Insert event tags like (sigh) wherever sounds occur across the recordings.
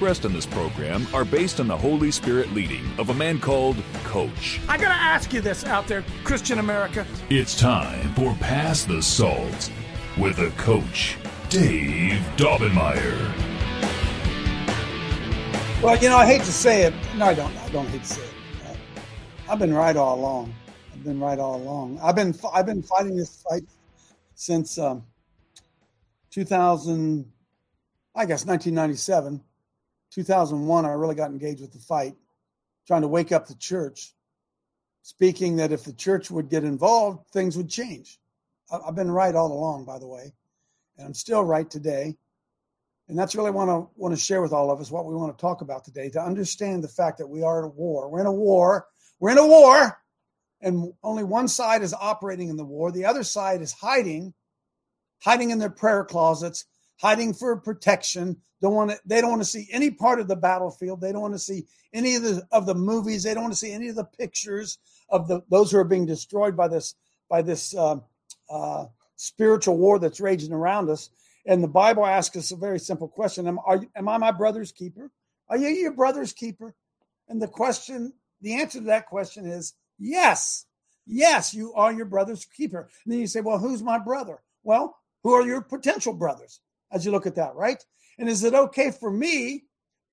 in this program are based on the Holy Spirit leading of a man called Coach. I gotta ask you this out there, Christian America. It's time for Pass the Salt with a coach, Dave Daubenmire. Well, you know, I hate to say it. No, I don't. I don't hate to say it. Uh, I've been right all along. I've been right all along. I've been I've been fighting this fight since um, 2000. I guess 1997, 2001. I really got engaged with the fight, trying to wake up the church, speaking that if the church would get involved, things would change. I- I've been right all along, by the way, and I'm still right today. And that's really want to want to share with all of us what we want to talk about today to understand the fact that we are at a war. We're in a war. We're in a war, and only one side is operating in the war. The other side is hiding, hiding in their prayer closets, hiding for protection. Don't want to. They don't want to see any part of the battlefield. They don't want to see any of the of the movies. They don't want to see any of the pictures of the those who are being destroyed by this by this uh, uh, spiritual war that's raging around us. And the Bible asks us a very simple question: Am, are, am I my brother's keeper? Are you your brother's keeper? And the question, the answer to that question is yes. Yes, you are your brother's keeper. And then you say, well, who's my brother? Well, who are your potential brothers as you look at that, right? And is it okay for me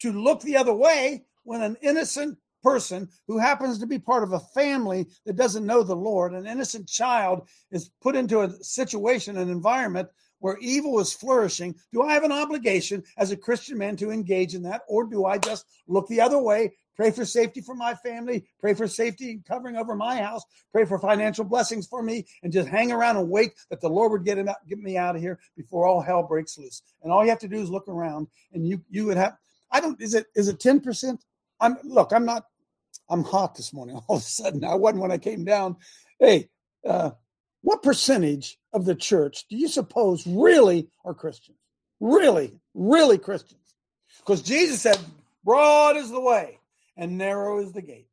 to look the other way when an innocent person who happens to be part of a family that doesn't know the Lord, an innocent child, is put into a situation, an environment where evil is flourishing, do I have an obligation as a Christian man to engage in that? Or do I just look the other way, pray for safety for my family, pray for safety and covering over my house, pray for financial blessings for me, and just hang around and wait that the Lord would get, him out, get me out of here before all hell breaks loose? And all you have to do is look around and you you would have I don't is it is it 10%? I'm look, I'm not I'm hot this morning (laughs) all of a sudden. I wasn't when I came down. Hey, uh, what percentage of the church do you suppose really are Christians? Really, really Christians? Because Jesus said, Broad is the way and narrow is the gate.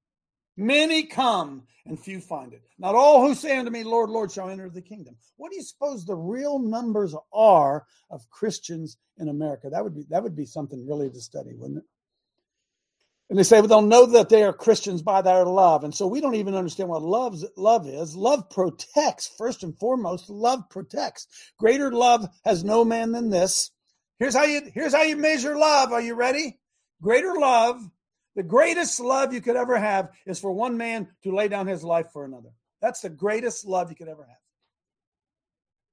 Many come and few find it. Not all who say unto me, Lord, Lord, shall enter the kingdom. What do you suppose the real numbers are of Christians in America? That would be that would be something really to study, wouldn't it? And they say, well, they'll know that they are Christians by their love. And so we don't even understand what love's, love is. Love protects, first and foremost, love protects. Greater love has no man than this. Here's how you, here's how you measure love. Are you ready? Greater love, the greatest love you could ever have is for one man to lay down his life for another. That's the greatest love you could ever have.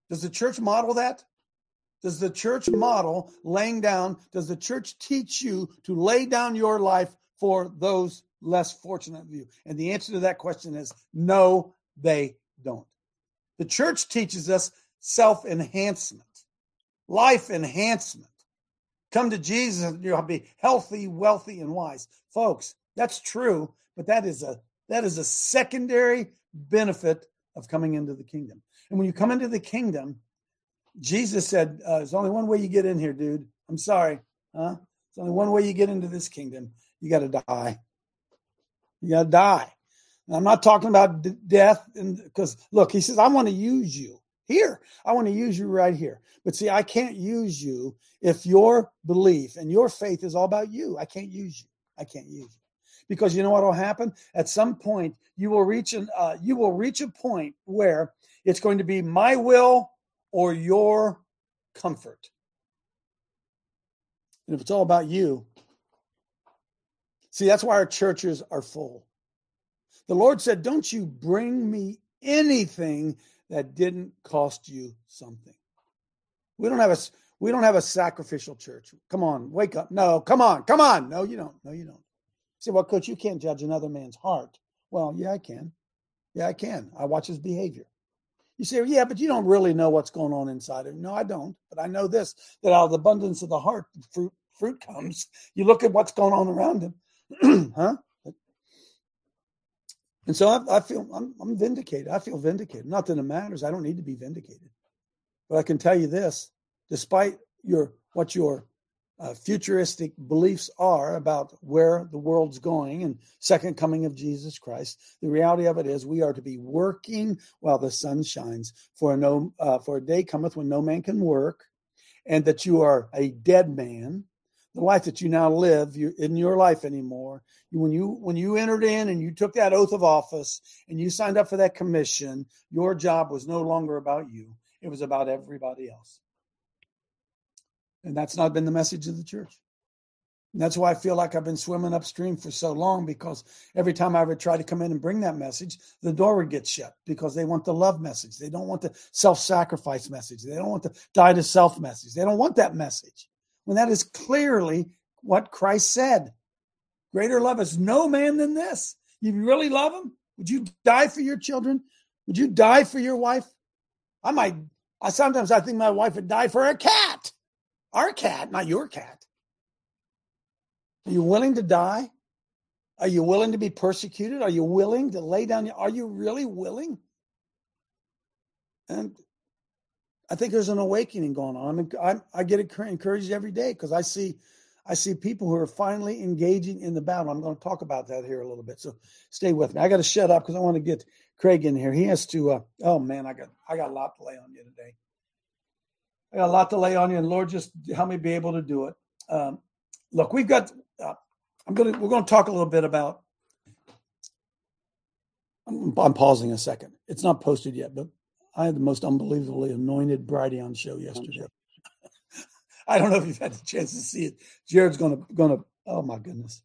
Does the church model that? Does the church model laying down? Does the church teach you to lay down your life for those less fortunate of you? And the answer to that question is no, they don't. The church teaches us self enhancement, life enhancement. Come to Jesus and you'll be healthy, wealthy, and wise. Folks, that's true, but that is a that is a secondary benefit of coming into the kingdom. And when you come into the kingdom, Jesus said, uh, "There's only one way you get in here, dude. I'm sorry, huh? There's only one way you get into this kingdom. You got to die. You got to die." And I'm not talking about d- death, and because look, he says, "I want to use you here. I want to use you right here." But see, I can't use you if your belief and your faith is all about you. I can't use you. I can't use you because you know what will happen at some point you will reach an uh, you will reach a point where it's going to be my will or your comfort and if it's all about you see that's why our churches are full the lord said don't you bring me anything that didn't cost you something. We don't have a we don't have a sacrificial church. Come on wake up. No come on come on. No you don't. No you don't. Say well coach you can't judge another man's heart. Well yeah i can. Yeah i can. I watch his behavior. You say, yeah, but you don't really know what's going on inside of you. No, I don't. But I know this that out of the abundance of the heart, fruit fruit comes. You look at what's going on around him, (clears throat) huh? And so I, I feel I'm, I'm, vindicated. I feel vindicated. Not that it matters. I don't need to be vindicated. But I can tell you this: despite your what your uh, futuristic beliefs are about where the world's going and second coming of Jesus Christ, the reality of it is we are to be working while the sun shines. For no uh, for a day cometh when no man can work, and that you are a dead man the life that you now live you, in your life anymore. When you when you entered in and you took that oath of office and you signed up for that commission, your job was no longer about you. It was about everybody else. And that's not been the message of the church. And that's why I feel like I've been swimming upstream for so long because every time I would try to come in and bring that message, the door would get shut because they want the love message. They don't want the self sacrifice message. They don't want the die to self message. They don't want that message when that is clearly what Christ said. Greater love is no man than this. You really love him? Would you die for your children? Would you die for your wife? I might. I sometimes I think my wife would die for a cat, our cat, not your cat. Are you willing to die? Are you willing to be persecuted? Are you willing to lay down? Are you really willing? And I think there's an awakening going on. I I, get encouraged every day because I see, I see people who are finally engaging in the battle. I'm going to talk about that here a little bit. So stay with me. I got to shut up because I want to get Craig in here. He has to. Uh, oh man, I got I got a lot to lay on you today. I got a lot to lay on you, and Lord, just help me be able to do it. Um, look, we've got. Uh, I'm gonna. We're going to talk a little bit about. I'm pausing a second. It's not posted yet, but I had the most unbelievably anointed Brighteon show yesterday. (laughs) (laughs) I don't know if you've had the chance to see it. Jared's gonna gonna oh my goodness.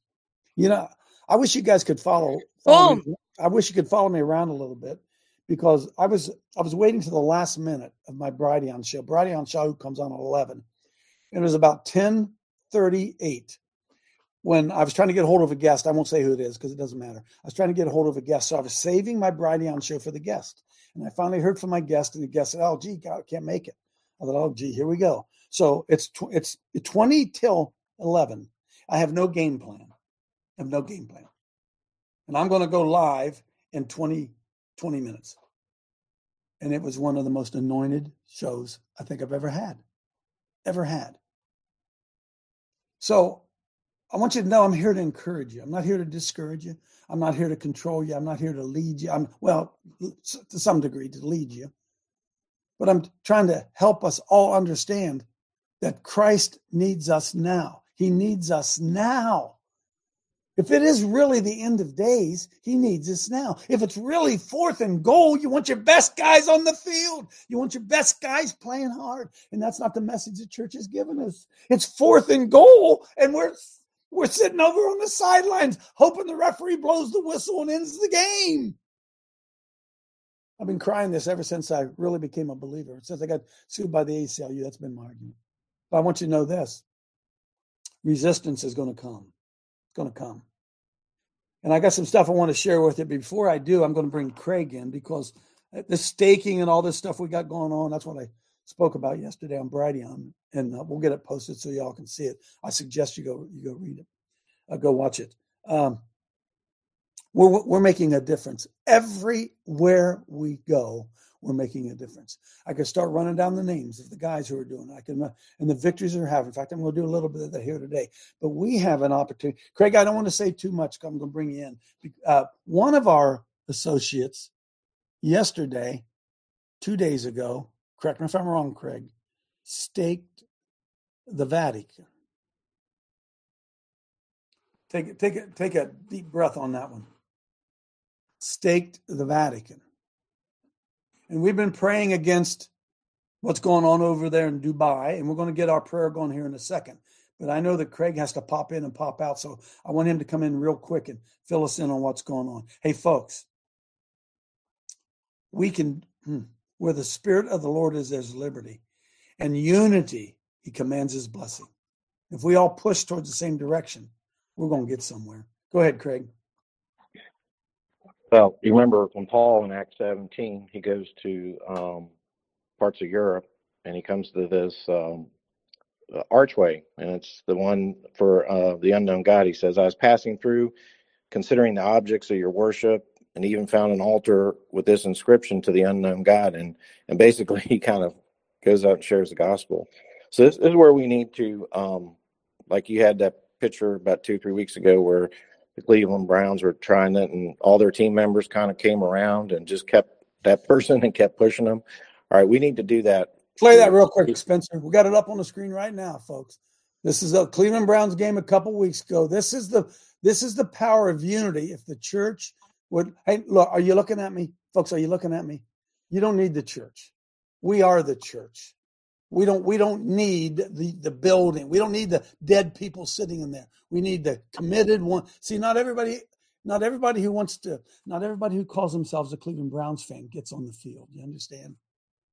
You know, I wish you guys could follow, follow me, I wish you could follow me around a little bit because I was I was waiting to the last minute of my Brighteon show. Brighteon show comes on at 11. It was about 1038 when I was trying to get a hold of a guest. I won't say who it is because it doesn't matter. I was trying to get a hold of a guest. So I was saving my Brighteon show for the guest. And I finally heard from my guest, and the guest said, "Oh, gee, God, I can't make it." I thought, "Oh, gee, here we go." So it's tw- it's twenty till eleven. I have no game plan. I have no game plan, and I'm going to go live in 20, 20 minutes. And it was one of the most anointed shows I think I've ever had, ever had. So I want you to know I'm here to encourage you. I'm not here to discourage you. I'm not here to control you. I'm not here to lead you. I'm, well, to some degree, to lead you. But I'm trying to help us all understand that Christ needs us now. He needs us now. If it is really the end of days, he needs us now. If it's really fourth and goal, you want your best guys on the field. You want your best guys playing hard. And that's not the message the church has given us. It's fourth and goal, and we're we're sitting over on the sidelines hoping the referee blows the whistle and ends the game. I've been crying this ever since I really became a believer. Since I got sued by the ACLU, that's been my argument. But I want you to know this resistance is going to come. It's going to come. And I got some stuff I want to share with you. Before I do, I'm going to bring Craig in because uh, the staking and all this stuff we got going on, that's what I spoke about yesterday on Brighteon, and uh, we'll get it posted so y'all can see it. I suggest you go you go read it, uh, go watch it. Um, we're we're making a difference everywhere we go. We're making a difference. I could start running down the names of the guys who are doing. It. I can uh, and the victories they're having. In fact, I'm going to do a little bit of that here today. But we have an opportunity. Craig, I don't want to say too much. I'm going to bring you in. Uh, one of our associates yesterday, two days ago, correct me if I'm wrong, Craig, staked the Vatican. Take take a, take a deep breath on that one. Staked the Vatican. And we've been praying against what's going on over there in Dubai, and we're going to get our prayer going here in a second. But I know that Craig has to pop in and pop out, so I want him to come in real quick and fill us in on what's going on. Hey, folks, we can. Hmm, where the Spirit of the Lord is, there's liberty. And unity, He commands His blessing. If we all push towards the same direction, we're going to get somewhere. Go ahead, Craig. Well, you remember when Paul in Acts 17, he goes to um, parts of Europe and he comes to this um, uh, archway, and it's the one for uh, the unknown God. He says, I was passing through, considering the objects of your worship, and even found an altar with this inscription to the unknown God. And, and basically, (laughs) he kind of goes out and shares the gospel. So, this, this is where we need to, um, like you had that picture about two, three weeks ago where the Cleveland Browns were trying it, and all their team members kind of came around and just kept that (laughs) person and kept pushing them. All right, we need to do that. Play that real quick, Spencer. We got it up on the screen right now, folks. This is a Cleveland Browns game a couple weeks ago. This is the this is the power of unity. If the church would, hey, look, are you looking at me, folks? Are you looking at me? You don't need the church. We are the church. We don't we don't need the the building. We don't need the dead people sitting in there. We need the committed one. See, not everybody not everybody who wants to not everybody who calls themselves a Cleveland Browns fan gets on the field. You understand?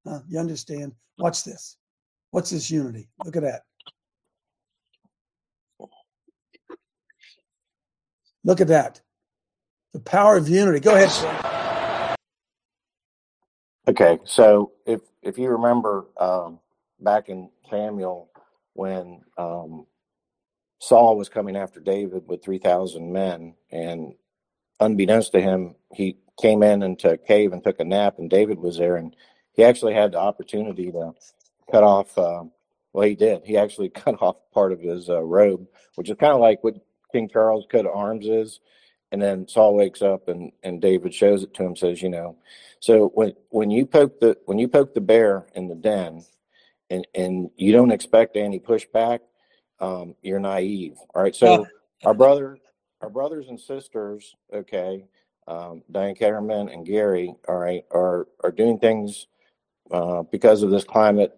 Huh? You understand? Watch this. What's this unity? Look at that. Look at that. The power of unity. Go ahead. Okay, so if if you remember um, back in Samuel when um, Saul was coming after David with three thousand men, and unbeknownst to him, he came in into a cave and took a nap, and David was there, and he actually had the opportunity to cut off. Uh, well, he did. He actually (laughs) cut off part of his uh, robe, which is kind of like what King Charles' coat of arms is. And then Saul wakes up and, and David shows it to him, says, you know, so when when you poke the when you poke the bear in the den, and and you don't expect any pushback, um, you're naive. All right. So our brother, our brothers and sisters, okay, um, Diane Ketterman and Gary, all right, are are doing things uh, because of this climate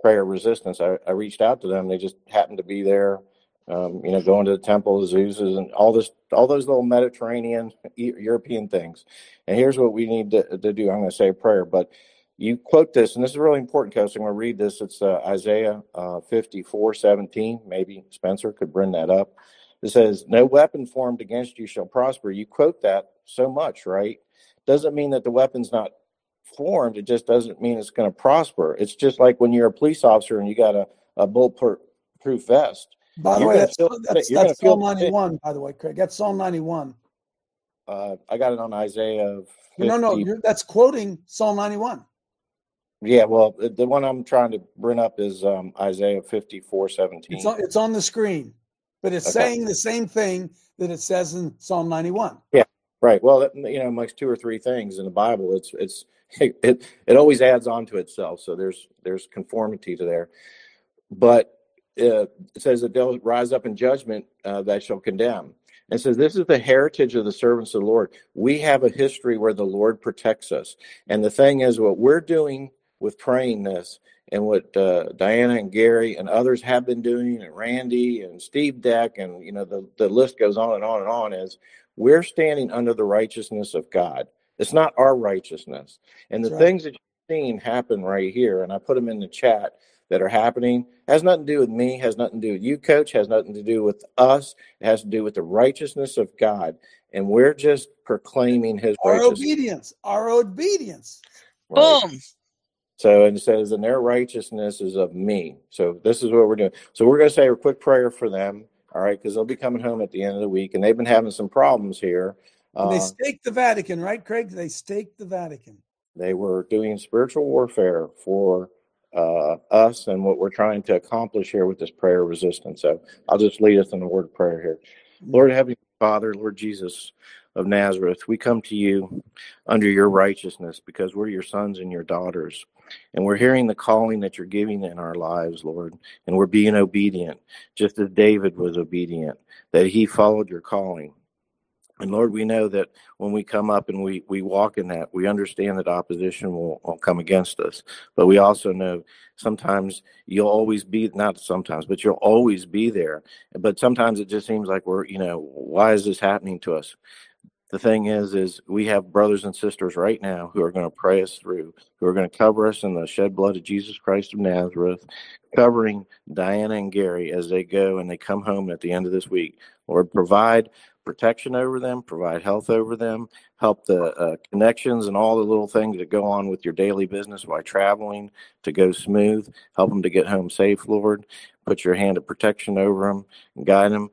prayer resistance. I, I, reached out to them. They just happened to be there, um, you know, going to the temple, Zeus's, and all this, all those little Mediterranean, European things. And here's what we need to, to do. I'm going to say a prayer, but you quote this, and this is really important, Coach. I'm going to read this. It's uh, Isaiah uh, 54, 17. Maybe Spencer could bring that up. It says, No weapon formed against you shall prosper. You quote that so much, right? Doesn't mean that the weapon's not formed, it just doesn't mean it's going to prosper. It's just like when you're a police officer and you got a, a bulletproof vest. By the way, that's, feel, that's, that's Psalm 91, by the way, Craig. That's Psalm 91. Uh, I got it on Isaiah. 50. No, no, that's quoting Psalm 91. Yeah, well, the one I'm trying to bring up is um, Isaiah 54 17. It's on, it's on the screen, but it's okay. saying the same thing that it says in Psalm 91. Yeah, right. Well, you know, amongst two or three things in the Bible, it's it's (laughs) it, it always adds on to itself. So there's there's conformity to there, but uh, it says that they'll rise up in judgment uh, that shall condemn. And says this is the heritage of the servants of the Lord. We have a history where the Lord protects us. And the thing is, what we're doing with praying this, and what uh, Diana and Gary and others have been doing, and Randy and Steve Deck, and you know the the list goes on and on and on. Is we're standing under the righteousness of God. It's not our righteousness. And the right. things that you've seen happen right here, and I put them in the chat that are happening, has nothing to do with me, has nothing to do with you, coach, has nothing to do with us. It has to do with the righteousness of God. And we're just proclaiming his our obedience, our obedience. Right. Boom. So it says, and their righteousness is of me. So this is what we're doing. So we're going to say a quick prayer for them. All right, because they'll be coming home at the end of the week, and they've been having some problems here. Uh, they staked the Vatican, right, Craig? They staked the Vatican. They were doing spiritual warfare for uh, us and what we're trying to accomplish here with this prayer resistance. So I'll just lead us in the word of prayer here. Mm-hmm. Lord Heavenly Father, Lord Jesus of Nazareth, we come to you under your righteousness because we're your sons and your daughters. And we're hearing the calling that you're giving in our lives, Lord. And we're being obedient, just as David was obedient, that he followed your calling. And Lord, we know that when we come up and we, we walk in that, we understand that opposition will, will come against us. But we also know sometimes you'll always be, not sometimes, but you'll always be there. But sometimes it just seems like we're, you know, why is this happening to us? The thing is is we have brothers and sisters right now who are going to pray us through who are going to cover us in the shed blood of jesus christ of nazareth covering diana and gary as they go and they come home at the end of this week lord provide protection over them, provide health over them, help the uh, connections and all the little things that go on with your daily business while traveling to go smooth. Help them to get home safe, Lord. Put your hand of protection over them and guide them.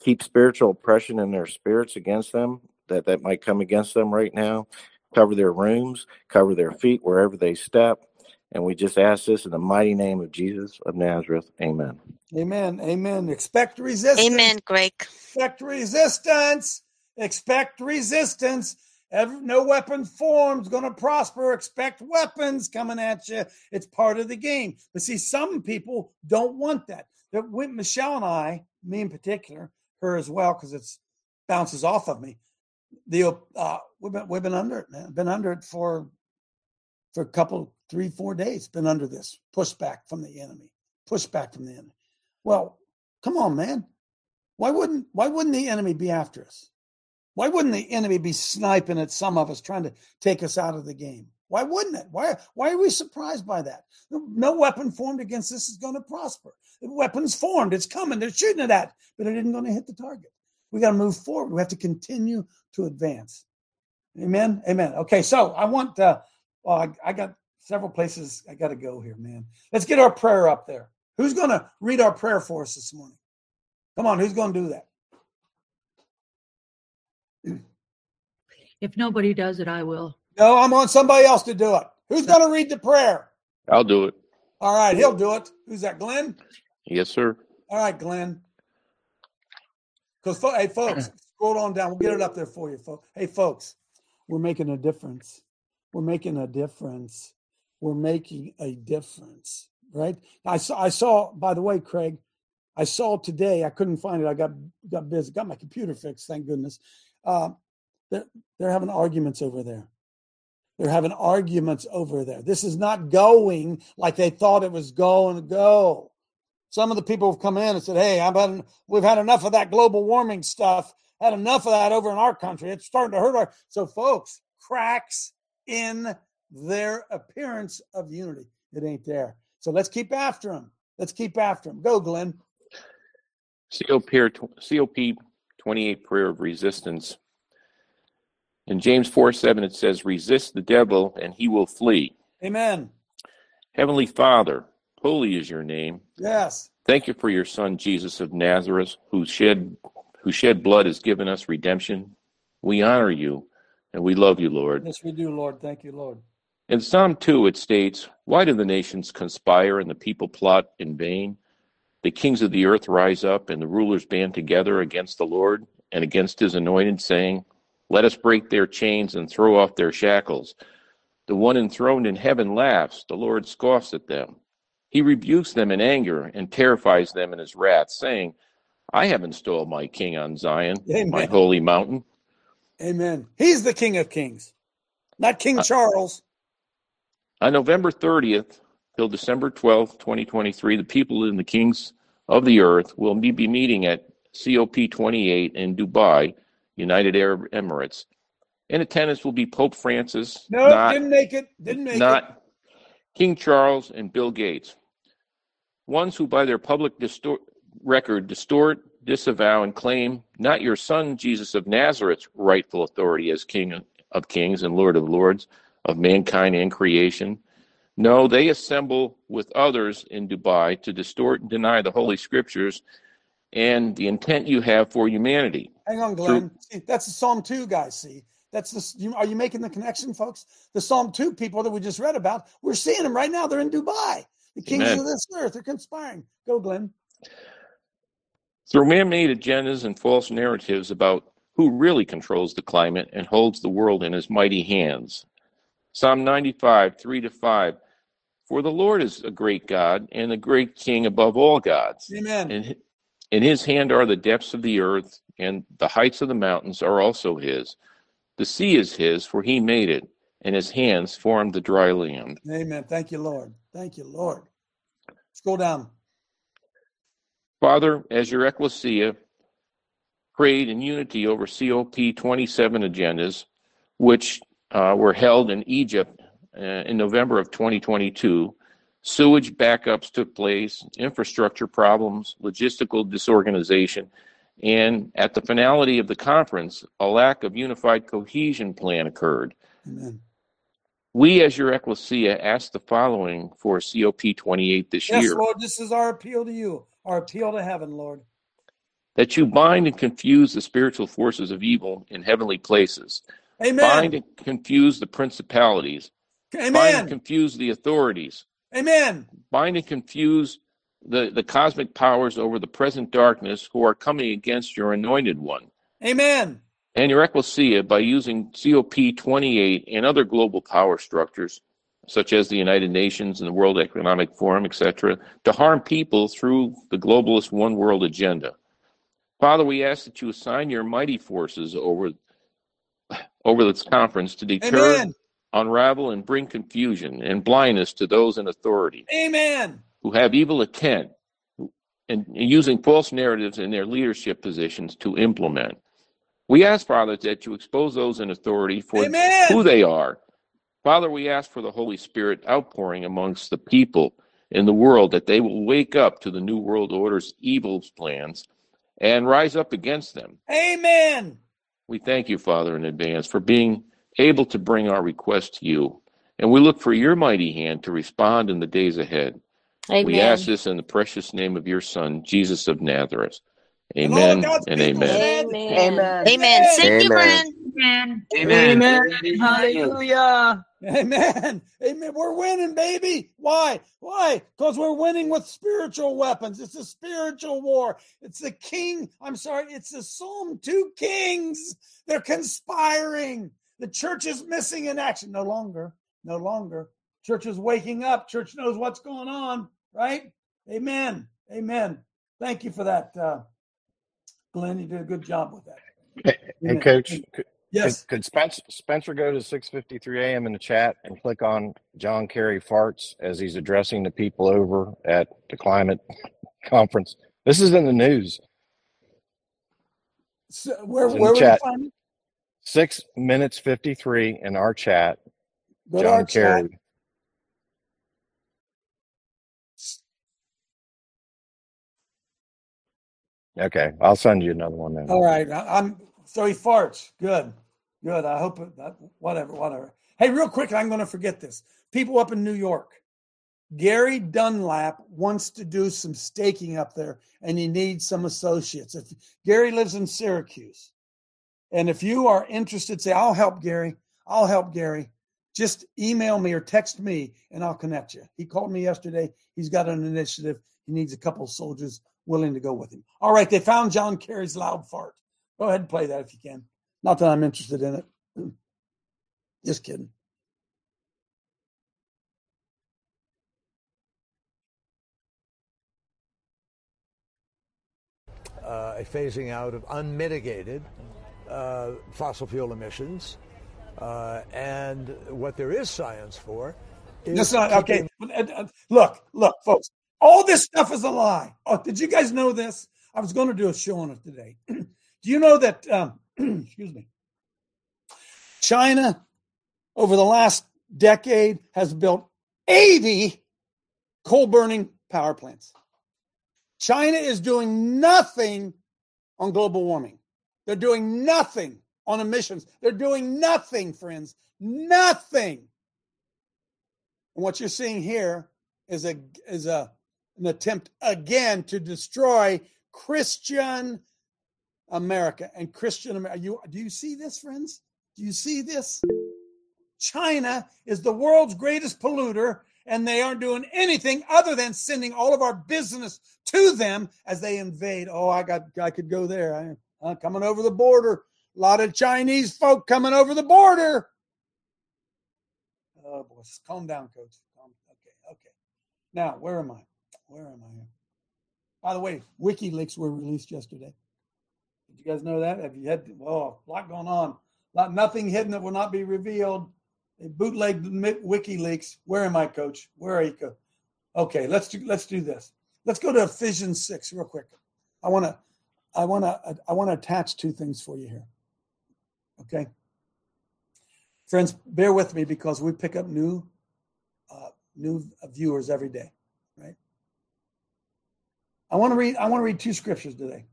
Keep spiritual oppression in their spirits against them that that might come against them right now. Cover their rooms, cover their feet wherever they step. And we just ask this in the mighty name of Jesus of Nazareth. Amen. Amen. Amen. Expect resistance. Amen, Greg. Expect resistance. Expect resistance. Every, no weapon formed going to prosper. Expect weapons coming at you. It's part of the game. But see, some people don't want that. That Michelle and I, me in particular, her as well, because it bounces off of me. The uh, we've been we've been under it, man. Been under it for for a couple, three, four days. Been under this pushback from the enemy. Pushback from the enemy. Well, come on, man. Why wouldn't why wouldn't the enemy be after us? Why wouldn't the enemy be sniping at some of us, trying to take us out of the game? Why wouldn't it? Why why are we surprised by that? No weapon formed against us is going to prosper. The weapon's formed, it's coming, they're shooting it at, but it isn't going to hit the target. We got to move forward. We have to continue to advance. Amen. Amen. Okay, so I want uh, well, I, I got several places I got to go here, man. Let's get our prayer up there. Who's going to read our prayer for us this morning? Come on, who's going to do that? If nobody does it, I will. No, I'm on somebody else to do it. Who's going to read the prayer? I'll do it. All right, he'll do it. Who's that, Glenn? Yes, sir. All right, Glenn. Because, hey, folks, (clears throat) scroll on down. We'll get it up there for you, folks. Hey, folks, we're making a difference. We're making a difference. We're making a difference, right? I saw, I saw, by the way, Craig, I saw today, I couldn't find it. I got, got busy, got my computer fixed, thank goodness. Uh, they're, they're having arguments over there. They're having arguments over there. This is not going like they thought it was going to go. Some of the people have come in and said, "Hey, I've had, we've had enough of that global warming stuff. Had enough of that over in our country. It's starting to hurt our." So, folks, cracks in their appearance of unity. It ain't there. So let's keep after them. Let's keep after them. Go, Glenn. COP, COP 28 prayer of resistance. In James 4 7, it says, Resist the devil and he will flee. Amen. Heavenly Father, holy is your name. Yes. Thank you for your son Jesus of Nazareth, who shed who shed blood has given us redemption. We honor you and we love you, Lord. Yes, we do, Lord. Thank you, Lord. In Psalm 2, it states, Why do the nations conspire and the people plot in vain? The kings of the earth rise up and the rulers band together against the Lord and against his anointed, saying, Let us break their chains and throw off their shackles. The one enthroned in heaven laughs, the Lord scoffs at them. He rebukes them in anger and terrifies them in his wrath, saying, I have installed my king on Zion, Amen. my holy mountain. Amen. He's the King of Kings, not King uh, Charles. On November 30th till December 12th, 2023, the people in the kings of the earth will be meeting at COP28 in Dubai, United Arab Emirates. In attendance will be Pope Francis. No, not, didn't make it. Didn't make not it. King Charles and Bill Gates. Ones who, by their public distort, record, distort, disavow, and claim not your son, Jesus of Nazareth's rightful authority as King of kings and Lord of lords of mankind and creation. No, they assemble with others in Dubai to distort and deny the Holy Scriptures and the intent you have for humanity. Hang on, Glenn. See, that's the Psalm 2 guys. See, that's the. You, are you making the connection, folks? The Psalm 2 people that we just read about, we're seeing them right now. They're in Dubai. The kings Amen. of this earth are conspiring. Go, Glenn. Through man made agendas and false narratives about who really controls the climate and holds the world in his mighty hands. Psalm 95, 3 to 5. For the Lord is a great God and a great King above all gods. Amen. And in his hand are the depths of the earth, and the heights of the mountains are also his. The sea is his, for he made it, and his hands formed the dry land. Amen. Thank you, Lord. Thank you, Lord. Scroll down. Father, as your ecclesia prayed in unity over COP 27 agendas, which uh, were held in Egypt uh, in November of 2022, sewage backups took place, infrastructure problems, logistical disorganization, And at the finality of the conference, a lack of unified cohesion plan occurred. Amen. We, as your ecclesia, ask the following for COP 28 this Yes, year Lord, this is our appeal to you, our appeal to heaven, Lord. that you bind and confuse the spiritual forces of evil in heavenly places, Amen. bind and confuse the principalities, Amen. bind and confuse the authorities, Amen. bind and confuse the, the cosmic powers over the present darkness who are coming against your anointed one. Amen. And your ecclesia by using COP 28 and other global power structures, such as the United Nations and the World Economic Forum, etc., to harm people through the globalist one world agenda. Father, we ask that you assign your mighty forces over, over this conference to deter, Amen. unravel, and bring confusion and blindness to those in authority Amen. who have evil intent and using false narratives in their leadership positions to implement. We ask, Father, that you expose those in authority for Amen. who they are. Father, we ask for the Holy Spirit outpouring amongst the people in the world that they will wake up to the New World Order's evil plans and rise up against them. Amen. We thank you, Father, in advance for being able to bring our request to you. And we look for your mighty hand to respond in the days ahead. Amen. We ask this in the precious name of your Son, Jesus of Nazareth. And all of Amen and people amen. Amen. Amen. Sing your Amen. friend. Amen. Hallelujah. Amen. Amen. We're winning, baby. Why? Why? Because we're winning with spiritual weapons. It's a spiritual war. It's the king. I'm sorry. It's the Psalm 2 kings. They're conspiring. The church is missing in action. No longer. No longer. Church is waking up. Church knows what's going on, right? Amen. Amen. Thank you for that, uh, Glenn. You did a good job with that. (laughs) Hey, hey, Coach, could, Yes. could Spencer, Spencer go to 6:53 a.m. in the chat and click on John Kerry farts as he's addressing the people over at the climate (laughs) conference? This is in the news. So where where the would you chat. find it? Six minutes 53 in our chat. Go John. Kerry. Okay, I'll send you another one then. All right. I'm so he farts. Good. Good. I hope it, whatever, whatever. Hey, real quick, I'm going to forget this. People up in New York, Gary Dunlap wants to do some staking up there and he needs some associates. If Gary lives in Syracuse, and if you are interested, say, I'll help Gary. I'll help Gary. Just email me or text me and I'll connect you. He called me yesterday. He's got an initiative. He needs a couple of soldiers willing to go with him. All right, they found John Kerry's loud fart. Go ahead and play that if you can. Not that I'm interested in it. (clears throat) Just kidding. uh, a phasing out of unmitigated uh, fossil fuel emissions. Uh, and what there is science for is That's not okay. Uh, uh, Look, look, folks. All this stuff is a lie. Oh, did you guys know this? I was going to do a show on it today. (clears throat) do you know that? Um, (clears throat) excuse me. China, over the last decade, has built 80 coal burning power plants. China is doing nothing on global warming. They're doing nothing on emissions. They're doing nothing, friends. Nothing. And what you're seeing here is a is a an attempt again to destroy Christian America and Christian America. You do you see this, friends? Do you see this? China is the world's greatest polluter, and they aren't doing anything other than sending all of our business to them as they invade. Oh, I got I could go there. I, uh, coming over the border. A lot of Chinese folk coming over the border. Oh boy, calm down, coach. Calm, okay, okay. Now, where am I? Where am I? By the way, WikiLeaks were released yesterday. Did you guys know that? Have you had oh, a lot going on? Not nothing hidden that will not be revealed. They bootlegged WikiLeaks. Where am I, coach? Where are you? Co- Okay, let's do let's do this. Let's go to Ephesians six real quick. I want to I want to I want to attach two things for you here. Okay, friends, bear with me because we pick up new uh, new viewers every day? I want to read I want to read two scriptures today.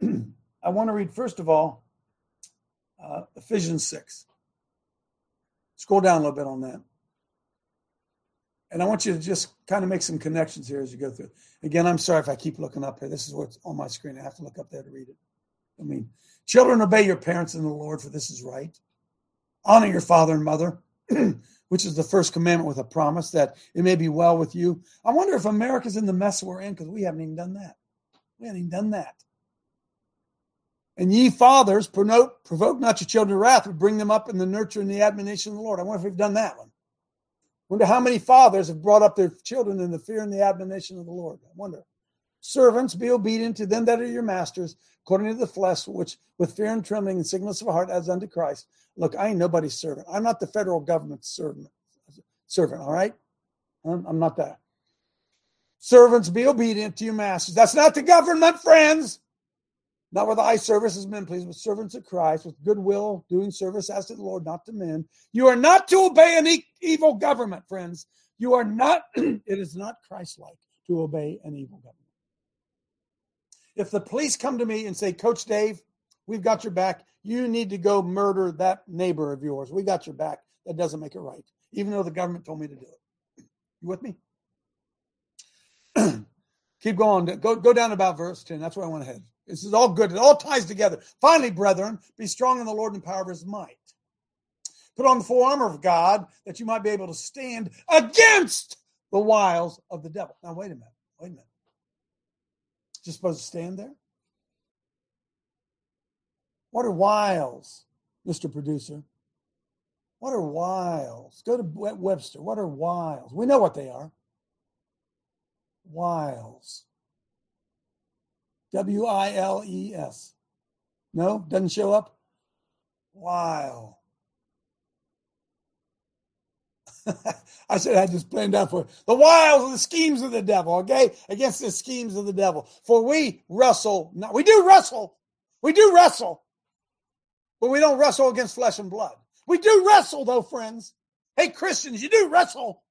(clears throat) I want to read, first of all, uh, Ephesians 6. Scroll down a little bit on that. And I want you to just kind of make some connections here as you go through. Again, I'm sorry if I keep looking up here. This is what's on my screen. I have to look up there to read it. I mean, children, obey your parents in the Lord, for this is right. Honor your father and mother, (clears throat) which is the first commandment with a promise that it may be well with you. I wonder if America's in the mess we're in because we haven't even done that. We haven't even done that. And ye fathers, provoke, not your children to wrath, but bring them up in the nurture and the admonition of the Lord. I wonder if we've done that one. Wonder how many fathers have brought up their children in the fear and the admonition of the Lord. I wonder. Servants, be obedient to them that are your masters, according to the flesh, which with fear and trembling and singleness of heart as unto Christ. Look, I ain't nobody's servant. I'm not the federal government's servant. Servant, all right? I'm not that. Servants, be obedient to your masters. That's not the government, friends. Not with eye service as men please, but servants of Christ, with goodwill, doing service as to the Lord, not to men. You are not to obey an evil government, friends. You are not, (clears throat) it is not Christ like to obey an evil government. If the police come to me and say, Coach Dave, we've got your back, you need to go murder that neighbor of yours. We got your back. That doesn't make it right, even though the government told me to do it. You with me? (clears throat) Keep going. Go, go down about verse 10. That's where I want to head. This is all good. It all ties together. Finally, brethren, be strong in the Lord and power of his might. Put on the full armor of God that you might be able to stand against the wiles of the devil. Now, wait a minute. Wait a minute. Just supposed to stand there? What are wiles, Mr. Producer? What are wiles? Go to Webster. What are wiles? We know what they are. Wiles. W I L E S. No, doesn't show up. Wow. (laughs) I said I just planned out for the wiles and the schemes of the devil, okay? Against the schemes of the devil. For we wrestle, not, we do wrestle. We do wrestle. But we don't wrestle against flesh and blood. We do wrestle, though, friends. Hey, Christians, you do wrestle.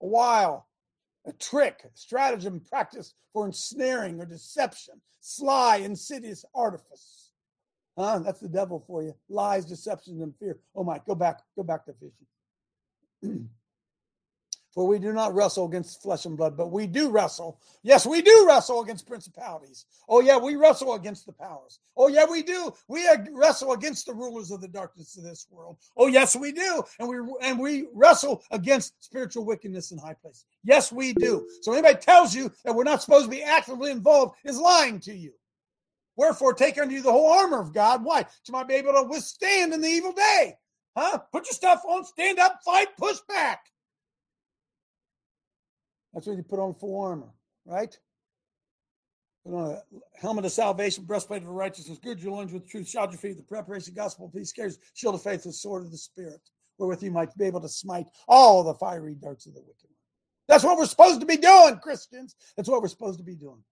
A while a trick, a stratagem practiced for ensnaring or deception, sly, insidious artifice. Huh? That's the devil for you. Lies, deception, and fear. Oh my, go back, go back to Ephesians. (clears throat) For we do not wrestle against flesh and blood, but we do wrestle. Yes, we do wrestle against principalities. Oh, yeah, we wrestle against the powers. Oh, yeah, we do. We wrestle against the rulers of the darkness of this world. Oh, yes, we do. And we and we wrestle against spiritual wickedness in high places. Yes, we do. So anybody tells you that we're not supposed to be actively involved is lying to you. Wherefore, take unto you the whole armor of God. Why? You might be able to withstand in the evil day. Huh? Put your stuff on, stand up, fight, push back. That's when you put on full armor, right? Put on a helmet of salvation, breastplate of righteousness, good your loins with truth, shout your feet, the preparation of gospel, peace, cares, shield of faith, the sword of the spirit, wherewith you might be able to smite all the fiery darts of the wicked. That's what we're supposed to be doing, Christians. That's what we're supposed to be doing.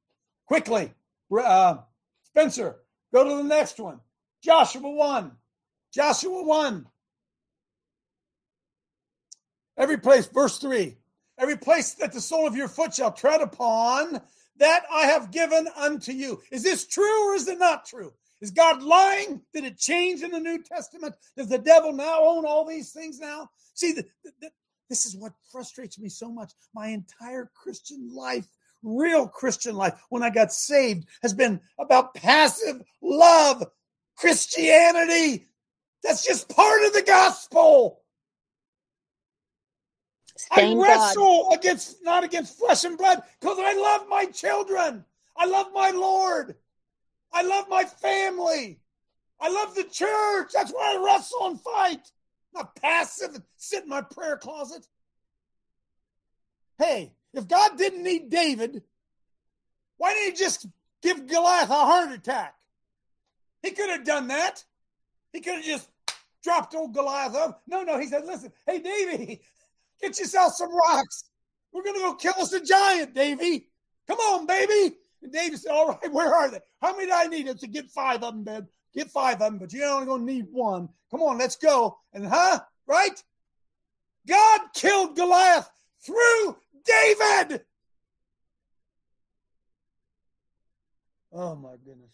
Quickly, uh, Spencer, go to the next one. Joshua 1. Joshua 1. Every place, verse 3 every place that the sole of your foot shall tread upon, that I have given unto you. Is this true or is it not true? Is God lying? Did it change in the New Testament? Does the devil now own all these things now? See, the, the, this is what frustrates me so much. My entire Christian life, real Christian life, when I got saved, has been about passive love. Christianity, that's just part of the gospel. I wrestle God. against not against flesh and blood because I love my children. I love my Lord. I love my family. I love the church. That's why I wrestle and fight. Not passive and sit in my prayer closet. Hey, if God didn't need David, why didn't he just give Goliath a heart attack? He could have done that. He could have just dropped old Goliath up. No, no, he said, listen, hey, Davy, Get yourself some rocks. We're going to go kill us a giant, Davy. Come on, baby. And Davy said, All right, (laughs) where are they? How many do I need? To get five of them, babe. Get five of them, but you're only going to need one. Come on, let's go. And, huh? Right? God killed Goliath through David. Oh, my goodness.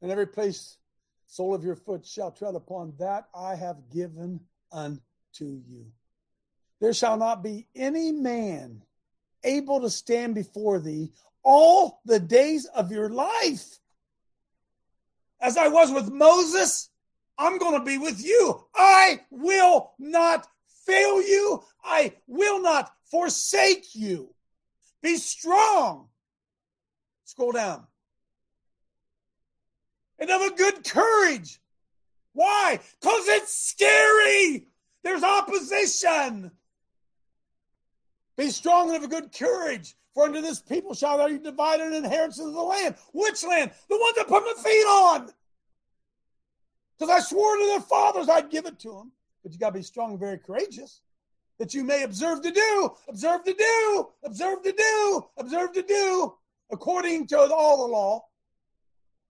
and every place sole of your foot shall tread upon, that I have given unto you. There shall not be any man able to stand before thee all the days of your life. As I was with Moses, I'm going to be with you. I will not fail you. I will not forsake you. Be strong. Scroll down. And of a good courage. Why? Because it's scary. There's opposition. Be strong and of a good courage. For unto this people shall thou divide an inheritance of the land. Which land? The one that put my feet on. Because I swore to their fathers I'd give it to them. But you got to be strong and very courageous that you may observe to do, observe to do, observe to do, observe to do, according to all the law.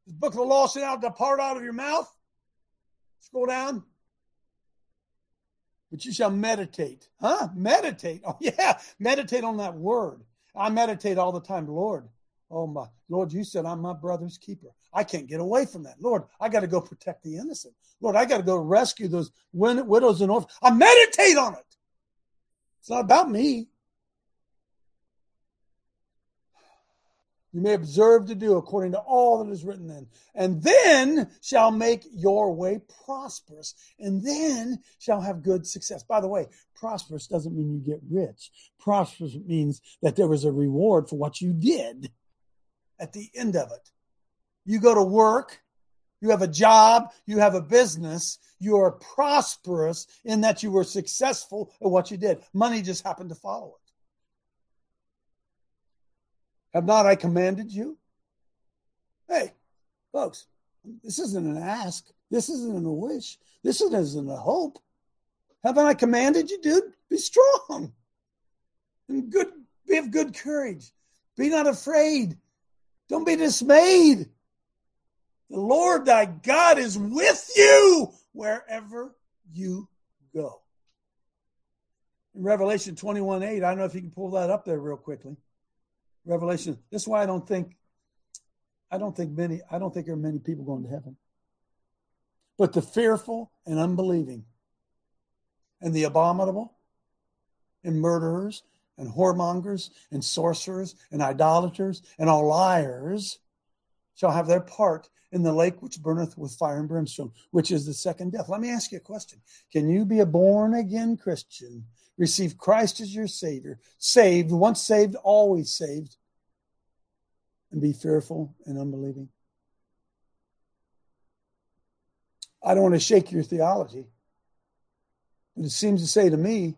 This book of the law shall not depart out of your mouth. Scroll down. But you shall meditate. Huh? Meditate. Oh, (laughs) yeah. Meditate on that word. I meditate all the time. Lord, oh my Lord, you said I'm my brother's keeper. I can't get away from that. Lord, I got to go protect the innocent. Lord, I got to go rescue those widows and orphans. I meditate on it. It's not about me. You may observe to do according to all that is written then. And then shall make your way prosperous, and then shall have good success. By the way, prosperous doesn't mean you get rich. Prosperous means that there was a reward for what you did at the end of it. You go to work, you have a job, you have a business, you are prosperous in that you were successful at what you did. Money just happened to follow it. Have not I commanded you? Hey, folks, this isn't an ask. This isn't a wish. This isn't a hope. Haven't I commanded you, dude? Be strong and good. Be of good courage. Be not afraid. Don't be dismayed. The Lord thy God is with you wherever you go. In Revelation 21 8, I don't know if you can pull that up there real quickly. Revelation. That's why I don't think I don't think many I don't think there are many people going to heaven. But the fearful and unbelieving and the abominable and murderers and whoremongers and sorcerers and idolaters and all liars shall have their part in the lake which burneth with fire and brimstone, which is the second death. Let me ask you a question. Can you be a born again Christian, receive Christ as your Savior, saved, once saved, always saved, and be fearful and unbelieving? I don't want to shake your theology, but it seems to say to me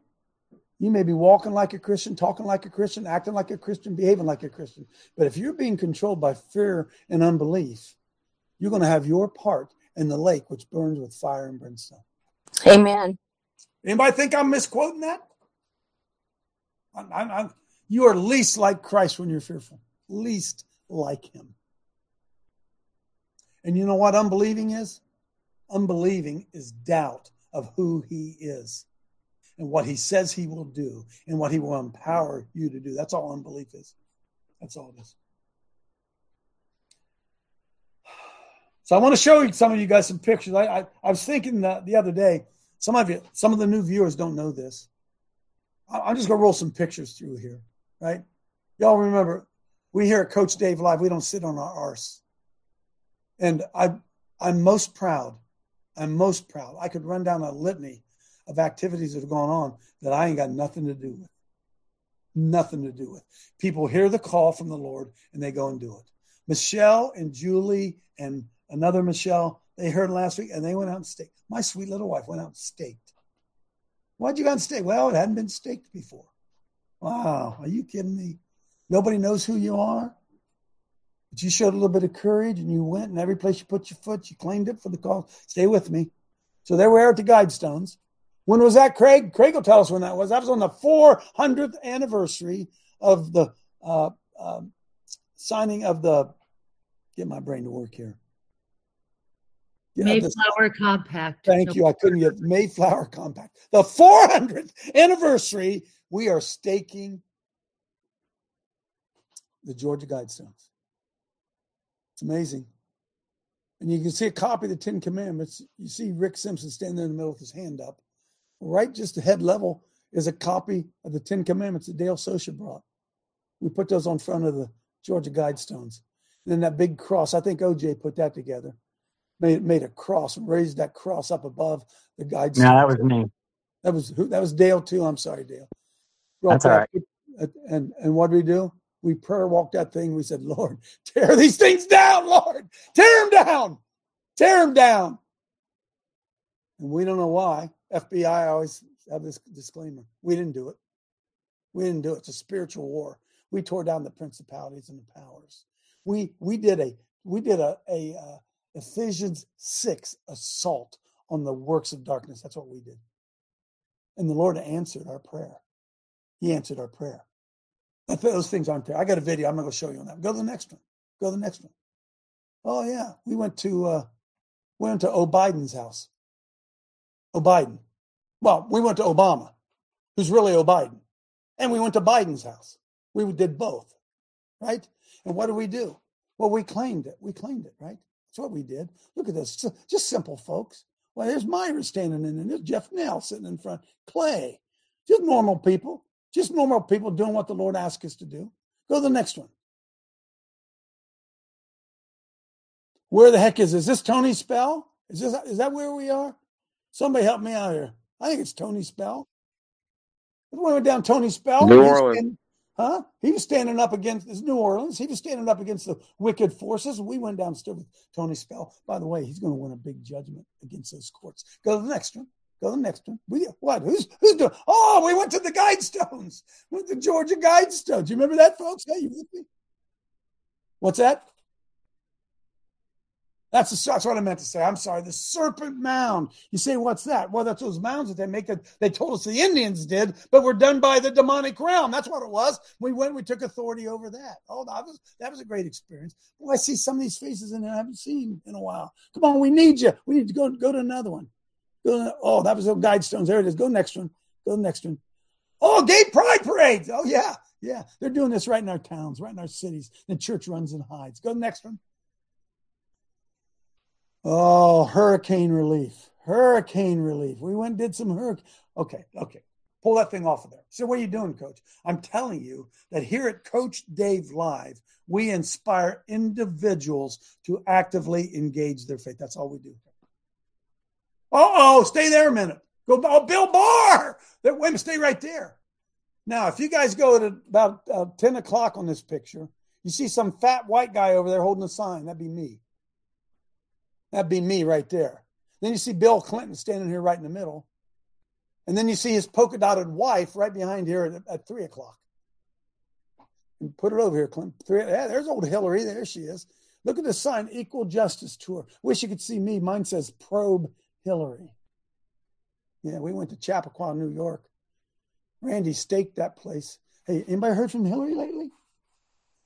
you may be walking like a Christian, talking like a Christian, acting like a Christian, behaving like a Christian. But if you're being controlled by fear and unbelief, you're going to have your part in the lake which burns with fire and brimstone. Amen. Anybody think I'm misquoting that? I'm, I'm, you are least like Christ when you're fearful, least like him. And you know what unbelieving is? Unbelieving is doubt of who he is and what he says he will do and what he will empower you to do. That's all unbelief is. That's all it is. So I want to show you some of you guys some pictures. I I, I was thinking that the other day. Some of you, some of the new viewers don't know this. I, am just gonna roll some pictures through here, right? Y'all remember we here at Coach Dave Live, we don't sit on our arse. And I I'm most proud. I'm most proud. I could run down a litany of activities that have gone on that I ain't got nothing to do with. Nothing to do with. People hear the call from the Lord and they go and do it. Michelle and Julie and another Michelle, they heard last week and they went out and staked. My sweet little wife went out and staked. Why'd you go and stake? Well, it hadn't been staked before. Wow, are you kidding me? Nobody knows who you are. But you showed a little bit of courage and you went and every place you put your foot, you claimed it for the cause. Stay with me. So there we are at the Guidestones. When was that, Craig? Craig will tell us when that was. That was on the 400th anniversary of the uh, uh, signing of the. Get my brain to work here. Yeah, Mayflower this, Compact. Thank you. I couldn't get Mayflower Compact. The 400th anniversary. We are staking the Georgia Guidestones. It's amazing. and you can see a copy of the Ten Commandments. You see Rick Simpson standing there in the middle with his hand up. Right just head level is a copy of the Ten Commandments that Dale Sosha brought. We put those on front of the Georgia Guidestones. And then that big cross, I think OJ put that together. Made made a cross and raised that cross up above the guidestones. No, that was me. That was that was Dale too. I'm sorry, Dale. That's all right. And and what did we do? We prayer walked that thing. We said, Lord, (laughs) tear these things down, Lord. Tear them down. Tear them down. And we don't know why. FBI always have this disclaimer. We didn't do it. We didn't do it. It's a spiritual war. We tore down the principalities and the powers. We we did a we did a a uh, Ephesians six assault on the works of darkness. That's what we did. And the Lord answered our prayer. He answered our prayer. Those things aren't there. I got a video. I'm not going to show you on that. Go to the next one. Go to the next one. Oh yeah, we went to uh, we went to O'Biden's house. O'Biden. Well, we went to Obama, who's really O'Biden, and we went to Biden's house. We did both, right? And what did we do? Well, we claimed it. We claimed it, right? That's what we did. Look at this. Just simple folks. Well, there's Myra standing in, and there's Jeff Nell sitting in front. Clay. Just normal people. Just normal people doing what the Lord asked us to do. Go to the next one. Where the heck is this? Is this Tony Spell? Is this is that where we are? Somebody help me out here. I think it's Tony Spell. We went down Tony Spell. New Orleans. Huh? He was standing up against this New Orleans. He was standing up against the wicked forces. We went downstairs with Tony Spell. By the way, he's going to win a big judgment against those courts. Go to the next one. Go to the next one. We what? Who's who's doing? Oh, we went to the Guidestones. Went to Georgia Guidestones. You remember that, folks? Hey, you with me? What's that? That's, that's what I meant to say. I'm sorry. The Serpent Mound. You say, what's that? Well, that's those mounds that they make. They told us the Indians did, but were done by the demonic realm. That's what it was. We went. We took authority over that. Oh, that was that was a great experience. Well, I see some of these faces in I haven't seen in a while. Come on, we need you. We need to go go to another one. Go to, oh, that was the Guidestones. There it is. Go next one. Go next one. Oh, gay pride parades. Oh yeah, yeah. They're doing this right in our towns, right in our cities. The church runs and hides. Go next one. Oh, hurricane relief. Hurricane relief. We went did some hurricane. Okay, okay. Pull that thing off of there. So, what are you doing, coach? I'm telling you that here at Coach Dave Live, we inspire individuals to actively engage their faith. That's all we do. Uh oh, stay there a minute. Go, oh, Bill Barr. That women stay right there. Now, if you guys go at about uh, 10 o'clock on this picture, you see some fat white guy over there holding a sign. That'd be me. That'd be me right there. Then you see Bill Clinton standing here right in the middle. And then you see his polka dotted wife right behind here at, at three o'clock. And put it over here, Clinton. Three, yeah, there's old Hillary. There she is. Look at the sign, Equal Justice Tour. Wish you could see me. Mine says Probe Hillary. Yeah, we went to Chappaqua, New York. Randy staked that place. Hey, anybody heard from Hillary lately?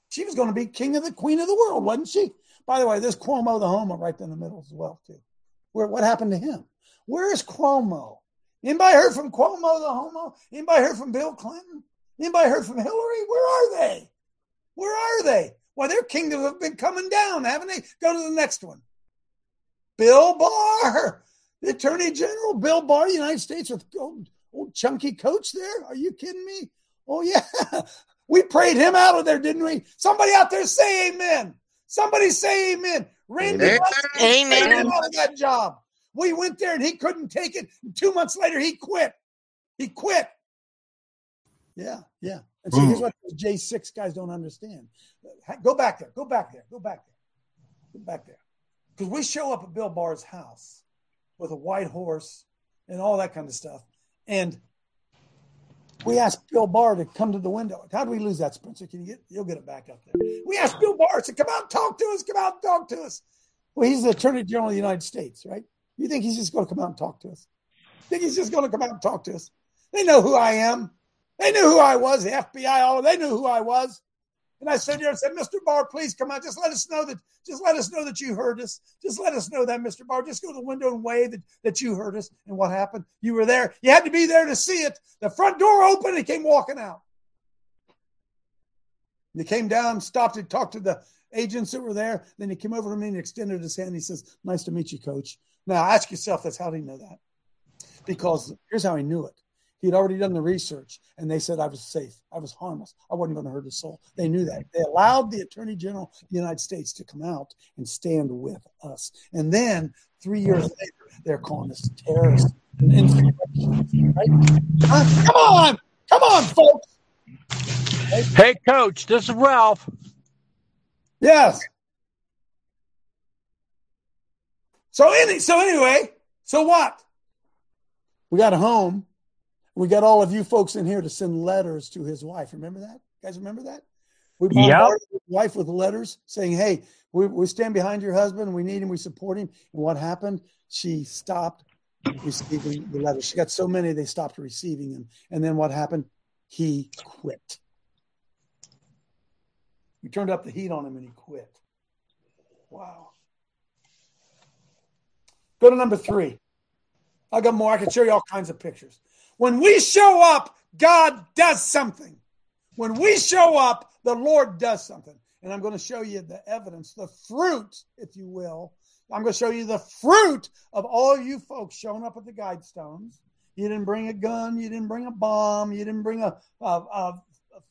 She was going to be king of the queen of the world, wasn't she? By the way, there's Cuomo the Homo right in the middle as well, too. Where what happened to him? Where is Cuomo? Anybody heard from Cuomo the Homo? Anybody heard from Bill Clinton? Anybody heard from Hillary? Where are they? Where are they? Well, their kingdoms have been coming down, haven't they? Go to the next one. Bill Barr, the Attorney General, Bill Barr, United States, with old, old chunky coach there. Are you kidding me? Oh, yeah. (laughs) We prayed him out of there, didn't we? Somebody out there say amen. Somebody say amen. Randy amen. amen. out of that job. We went there and he couldn't take it. Two months later, he quit. He quit. Yeah, yeah. And so here's what J6 guys don't understand. Go back there. Go back there. Go back there. Go back there. Because we show up at Bill Barr's house with a white horse and all that kind of stuff. And we asked Bill Barr to come to the window. How do we lose that, Spencer? Can you get? You'll get it back up there. We asked Bill Barr to come out and talk to us. Come out and talk to us. Well, he's the Attorney General of the United States, right? You think he's just going to come out and talk to us? Think he's just going to come out and talk to us? They know who I am. They knew who I was. The FBI, all they knew who I was. And I stood there and said, Mr. Barr, please come out. Just let us know that, just let us know that you heard us. Just let us know that, Mr. Barr. Just go to the window and wave that, that you heard us. And what happened? You were there. You had to be there to see it. The front door opened and he came walking out. He came down, stopped and talked to the agents that were there. Then he came over to me and extended his hand. He says, Nice to meet you, coach. Now ask yourself this how did he know that? Because here's how he knew it. He had already done the research and they said I was safe. I was harmless. I wasn't going to hurt a soul. They knew that. They allowed the Attorney General of the United States to come out and stand with us. And then three years later, they're calling us terrorists and insurrectionists. Right? Huh? Come on. Come on, folks. Hey, coach, this is Ralph. Yes. So any so anyway, so what? We got a home. We got all of you folks in here to send letters to his wife. Remember that? You guys remember that? We bombarded yep. his wife with letters saying, "Hey, we, we stand behind your husband. We need him. We support him." And what happened? She stopped receiving the letters. She got so many they stopped receiving them. And then what happened? He quit. We turned up the heat on him and he quit. Wow. Go to number three. I got more. I can show you all kinds of pictures. When we show up, God does something. When we show up, the Lord does something. And I'm going to show you the evidence, the fruit, if you will. I'm going to show you the fruit of all you folks showing up at the Guidestones. You didn't bring a gun. You didn't bring a bomb. You didn't bring a, a, a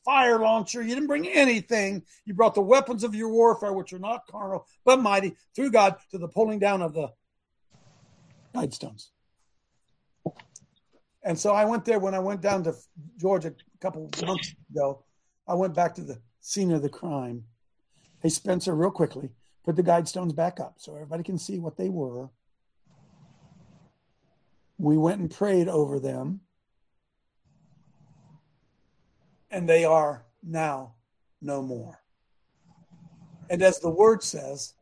fire launcher. You didn't bring anything. You brought the weapons of your warfare, which are not carnal, but mighty through God to the pulling down of the Guidestones. And so I went there when I went down to Georgia a couple months ago. I went back to the scene of the crime. Hey, Spencer, real quickly, put the Guidestones back up so everybody can see what they were. We went and prayed over them. And they are now no more. And as the word says,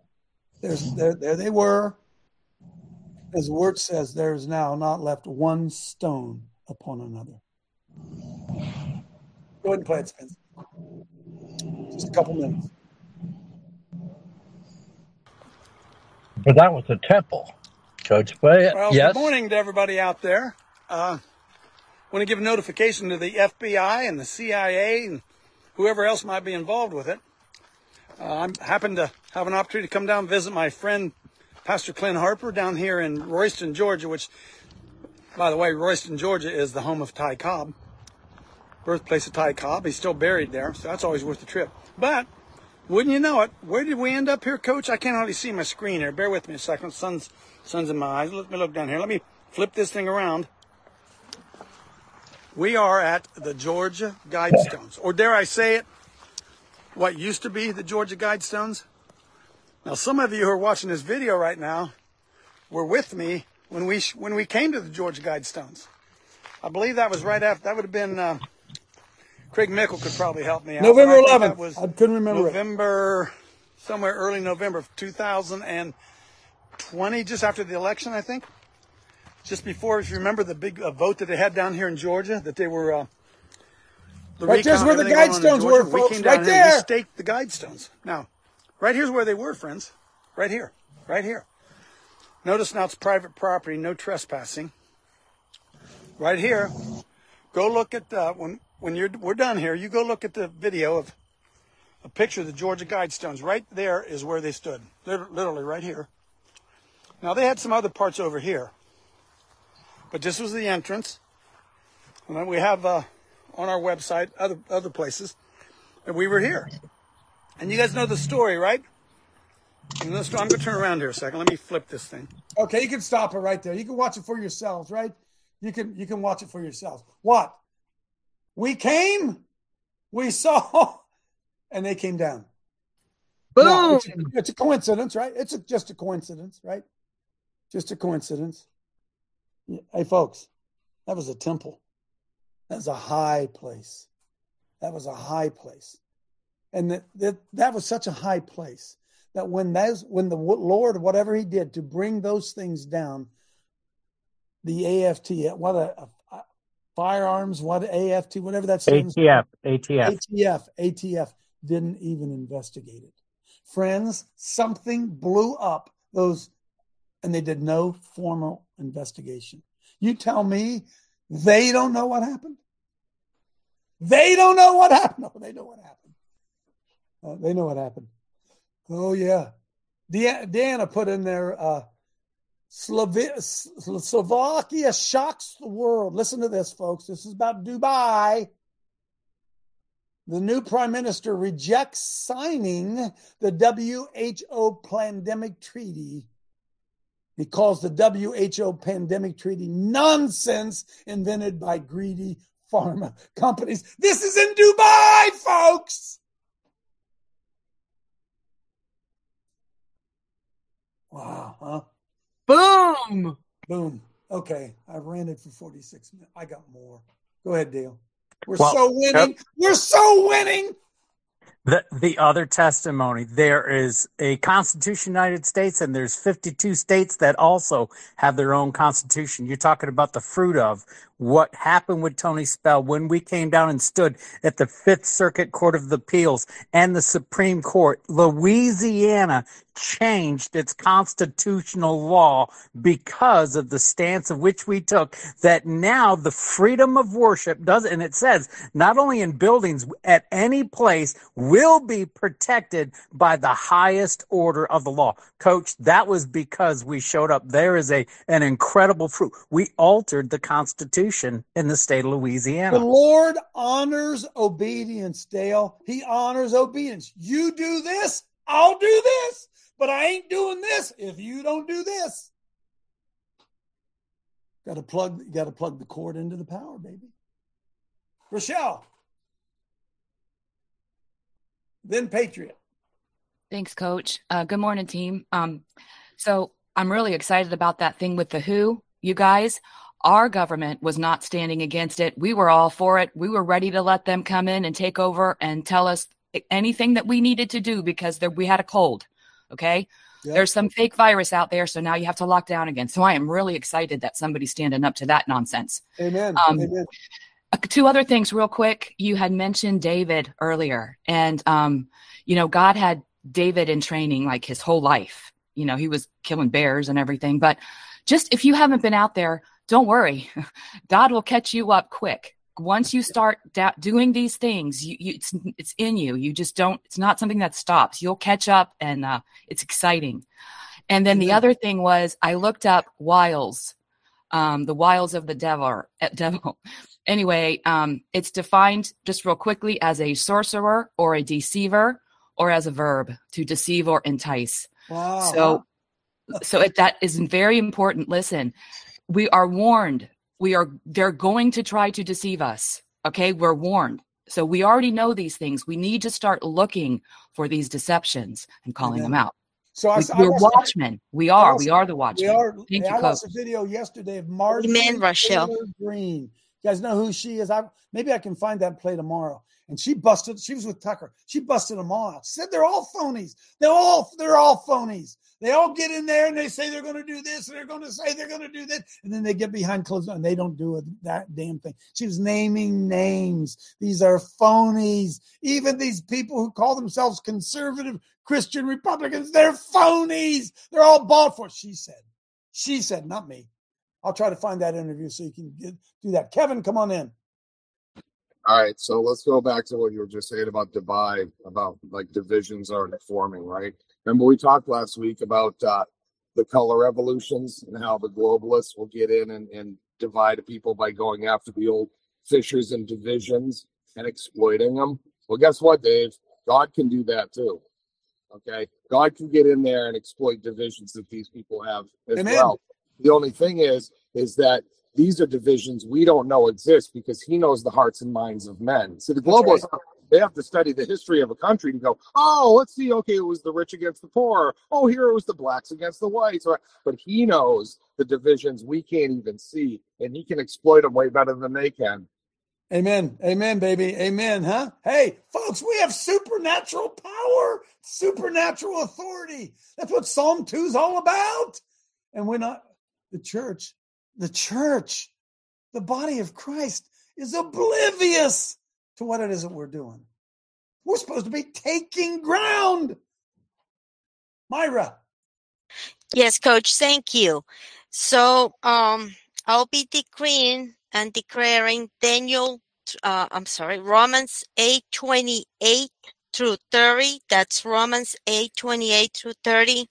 there's there, there they were as word says, there is now not left one stone upon another. Go ahead and play it, Spence. Just a couple minutes. But that was a temple, Coach. But well, yes. good morning to everybody out there. Uh, want to give a notification to the FBI and the CIA and whoever else might be involved with it. Uh, I happen to have an opportunity to come down and visit my friend Pastor Clint Harper down here in Royston, Georgia, which, by the way, Royston, Georgia is the home of Ty Cobb, birthplace of Ty Cobb. He's still buried there, so that's always worth the trip. But wouldn't you know it? Where did we end up here, Coach? I can't hardly see my screen here. Bear with me a second. Sun's sun's in my eyes. Let me look down here. Let me flip this thing around. We are at the Georgia Guidestones, or dare I say it, what used to be the Georgia Guidestones. Now, some of you who are watching this video right now were with me when we when we came to the Georgia Guidestones. I believe that was right after. That would have been uh, Craig Mickle could probably help me out. November 11th. Was I couldn't remember. November, it. somewhere early November of 2020, just after the election, I think. Just before, if you remember the big uh, vote that they had down here in Georgia, that they were. Uh, the right, just where the Guidestones were, folks. We came down right there. we staked the Guidestones. Now, Right here's where they were, friends. Right here. Right here. Notice now it's private property, no trespassing. Right here. Go look at uh, when when you're we're done here. You go look at the video of a picture of the Georgia Guidestones. Right there is where they stood. Literally right here. Now they had some other parts over here, but this was the entrance. And then we have uh, on our website other other places, and we were here. And you guys know the story, right? I'm going to turn around here a second. Let me flip this thing. Okay, you can stop it right there. You can watch it for yourselves, right? You can you can watch it for yourselves. What? We came, we (laughs) saw, and they came down. Boom! No, it's, a, it's, a, coincidence, right? It's a, just a coincidence, right? Just a coincidence. Hey, folks, that was a temple. That was a high place. That was a high place and that, that that was such a high place that when those when the Lord whatever He did to bring those things down, the AFT what a, a firearms what AFT whatever that stands ATF ATF ATF ATF didn't even investigate it. Friends, something blew up those, and they did no formal investigation. You tell me they don't know what happened. They don't know what happened. No, they know what happened. Uh, they know what happened. Oh yeah, De- Deanna put in there. Uh, Slovakia shocks the world. Listen to this, folks. This is about Dubai. The new prime minister rejects signing the WHO pandemic treaty. He calls the WHO pandemic treaty nonsense invented by greedy pharma companies. This is in Dubai, folks. Wow, huh? Boom. Boom. Okay, I ranted for 46 minutes. I got more. Go ahead, Dale. We're Well, so winning. yep. We're so winning. The the other testimony, there is a Constitution United States and there's 52 states that also have their own constitution. You're talking about the fruit of what happened with Tony Spell when we came down and stood at the Fifth Circuit Court of Appeals and the Supreme Court. Louisiana changed its constitutional law because of the stance of which we took that now the freedom of worship does and it says not only in buildings at any place will be protected by the highest order of the law coach that was because we showed up there is a an incredible fruit we altered the constitution in the state of Louisiana. The Lord honors obedience, Dale. He honors obedience. You do this, I'll do this, but I ain't doing this if you don't do this. Got to plug. Got to plug the cord into the power, baby. Rochelle, then Patriot. Thanks, Coach. Uh, good morning, team. Um, so I'm really excited about that thing with the WHO. You guys, our government was not standing against it. We were all for it. We were ready to let them come in and take over and tell us anything that we needed to do because there, we had a cold. Okay. Yep. There's some fake virus out there. So now you have to lock down again. So I am really excited that somebody's standing up to that nonsense. Amen. Um, Amen. Two other things real quick. You had mentioned david earlier and um you know god had david in training like his whole life. You know he was killing bears and everything but just if you haven't been out there don't worry. (laughs) God will catch you up quick. Once you start da- doing these things you, you it's, it's in you. You just don't it's not something that stops. You'll catch up and uh, it's exciting. And then the other thing was i looked up wiles um, the wiles of the devil. uh, devil. (laughs) Anyway, um, it's defined just real quickly as a sorcerer or a deceiver or as a verb to deceive or entice. Wow. So, so it, that is very important. Listen, we are warned. We are they're going to try to deceive us. Okay, we're warned. So we already know these things. We need to start looking for these deceptions and calling them out. So I, We, I we're watched- watchmen. We are. also- We are the We watchmen. are. Thank hey, you, I Coach. watched a video yesterday of Marjorie Amen, Rochelle. Taylor Greene. You guys know who she is? I maybe I can find that play tomorrow. And she busted. She was with Tucker. She busted them all out. She said they're all phonies. They're all they're all phonies. They all get in there and they say they're going to do this and they're going to say they're going to do that, and then they get behind closed and they don't do a, that damn thing. She was naming names. These are phonies. Even these people who call themselves conservative Christian Republicans, they're phonies. They're all bought for. She said. She said, not me. I'll try to find that interview so you can get, do that. Kevin, come on in. All right, so let's go back to what you were just saying about Dubai, about like divisions are forming, right? Remember we talked last week about uh, the color revolutions and how the globalists will get in and, and divide people by going after the old fissures and divisions and exploiting them. Well, guess what, Dave? God can do that too. Okay, God can get in there and exploit divisions that these people have as Amen. well. The only thing is, is that these are divisions we don't know exist because He knows the hearts and minds of men. So the That's right. globalists, they have to study the history of a country to go, oh, let's see. Okay, it was the rich against the poor. Oh, here it was the blacks against the whites. But He knows the divisions we can't even see, and He can exploit them way better than they can. Amen. Amen, baby. Amen, huh? Hey, folks, we have supernatural power, supernatural authority. That's what Psalm 2 is all about. And we're not, the church, the church, the body of Christ is oblivious to what it is that we're doing. We're supposed to be taking ground. Myra. Yes, coach, thank you. So um I'll be decreeing and declaring Daniel uh I'm sorry, Romans 8 28 through 30. That's Romans 8 28 through 30.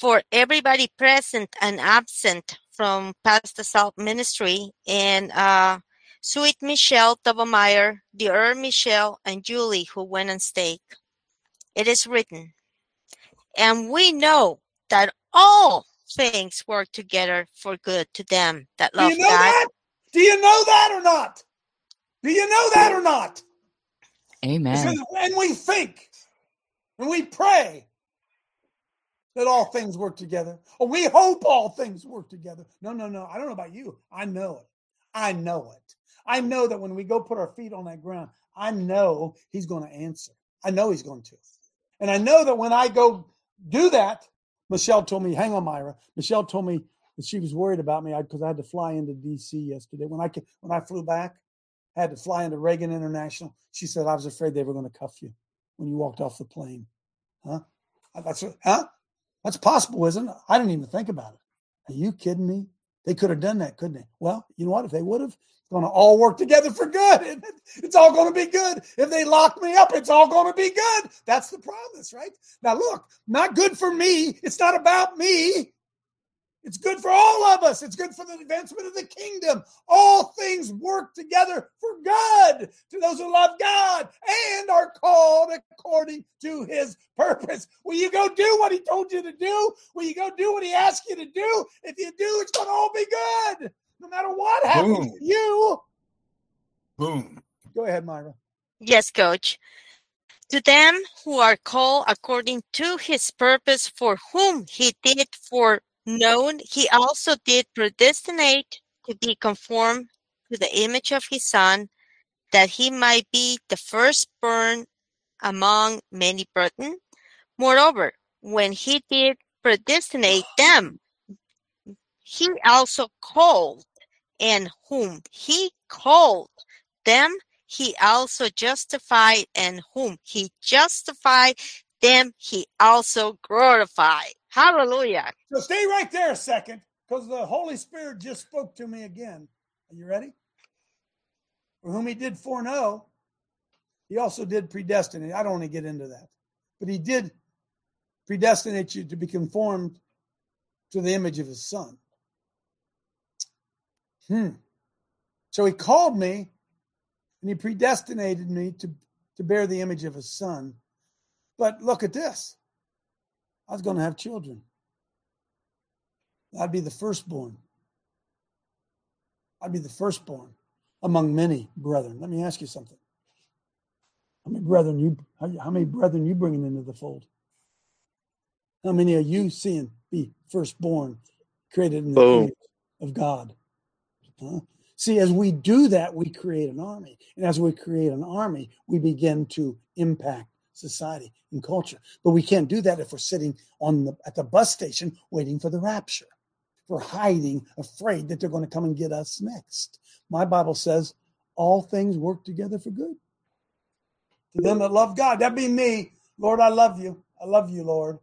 For everybody present and absent from Pastor Salt Ministry and uh, Sweet Michelle Tobomeyer, dear Michelle, and Julie, who went on stake. It is written, and we know that all things work together for good to them that love Do you know God. that? Do you know that or not? Do you know that or not? Amen. Because when we think, when we pray that all things work together, or we hope all things work together. No, no, no. I don't know about you. I know it. I know it. I know that when we go put our feet on that ground, I know He's going to answer. I know He's going to. And I know that when I go do that, Michelle told me, hang on, Myra. Michelle told me that she was worried about me because I had to fly into DC yesterday. When I when I flew back, I had to fly into Reagan International. She said I was afraid they were going to cuff you when you walked off the plane. Huh? That's huh? That's possible, isn't it? I didn't even think about it. Are you kidding me? They could have done that, couldn't they? Well, you know what? If they would have, it's going to all work together for good. (laughs) It's all going to be good. If they lock me up, it's all going to be good. That's the promise, right? Now, look, not good for me. It's not about me. It's good for all of us. It's good for the advancement of the kingdom. All things work together for good to those who love God and are called according to his purpose. Will you go do what he told you to do? Will you go do what he asked you to do? If you do, it's going to all be good. No matter what happens Boom. to you. Boom. Go ahead, Myra. Yes, coach. To them who are called according to his purpose, for whom he did foreknown, he also did predestinate to be conformed to the image of his son, that he might be the firstborn among many brethren. Moreover, when he did predestinate them, he also called, and whom he called them, he also justified, and whom he justified, them he also glorified. Hallelujah. So stay right there a second because the Holy Spirit just spoke to me again. Are you ready? For whom he did foreknow, he also did predestinate. I don't want to get into that, but he did predestinate you to be conformed to the image of his son. Hmm. So he called me and he predestinated me to, to bear the image of his son. But look at this I was going to have children. I'd be the firstborn. I'd be the firstborn among many brethren. Let me ask you something. How many brethren you how, many brethren you bringing into the fold? How many are you seeing be firstborn, created in the image of God? Huh? See, as we do that, we create an army, and as we create an army, we begin to impact society and culture. But we can't do that if we're sitting on the at the bus station waiting for the rapture. We're hiding, afraid that they're going to come and get us next. My Bible says all things work together for good. To them that love God, that be me. Lord, I love you. I love you, Lord.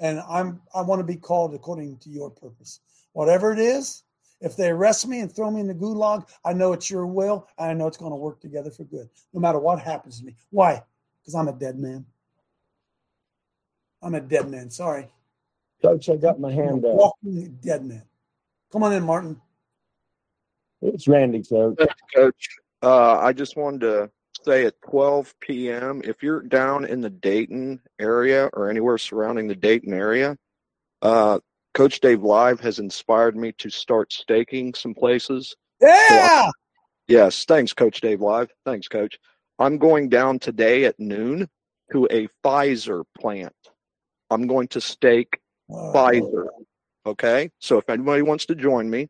And I'm I want to be called according to your purpose. Whatever it is, if they arrest me and throw me in the gulag, I know it's your will. And I know it's going to work together for good, no matter what happens to me. Why? Because I'm a dead man. I'm a dead man. Sorry. Coach, I got my hand up. walking dead man. Come on in, Martin. It's Randy, Coach. Coach. Uh, I just wanted to say at 12 p.m. if you're down in the Dayton area or anywhere surrounding the Dayton area, uh, Coach Dave Live has inspired me to start staking some places. Yeah. Yes, thanks, Coach Dave Live. Thanks, Coach. I'm going down today at noon to a Pfizer plant. I'm going to stake Pfizer. Okay, so if anybody wants to join me,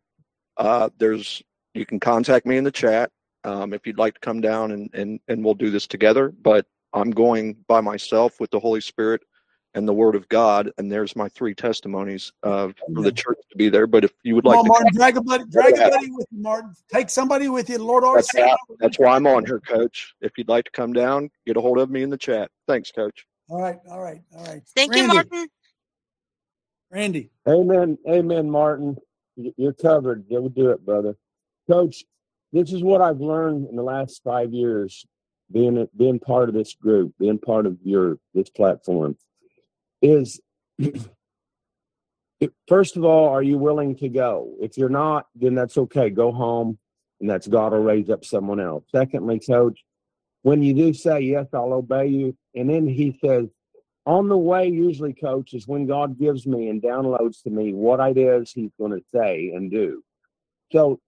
uh, there's you can contact me in the chat um, if you'd like to come down and, and and we'll do this together. But I'm going by myself with the Holy Spirit and the Word of God, and there's my three testimonies uh, for the church to be there. But if you would Come like on, to, Martin. come, Drag a buddy, drag a buddy with you, Martin. Take somebody with you. Lord always that's, said, why- that's why I'm on here, Coach. If you'd like to come down, get a hold of me in the chat. Thanks, Coach. All right, all right, all right. Thank you, Martin. Randy. Amen. Amen, Martin. You're covered. Go do it, brother. Coach, this is what I've learned in the last five years. being being part of this group, being part of your this platform, is (clears throat) first of all, are you willing to go? If you're not, then that's okay. Go home, and that's God will raise up someone else. Secondly, coach, when you do say yes, I'll obey you, and then He says, on the way, usually, coach, is when God gives me and downloads to me what it is He's going to say and do. So,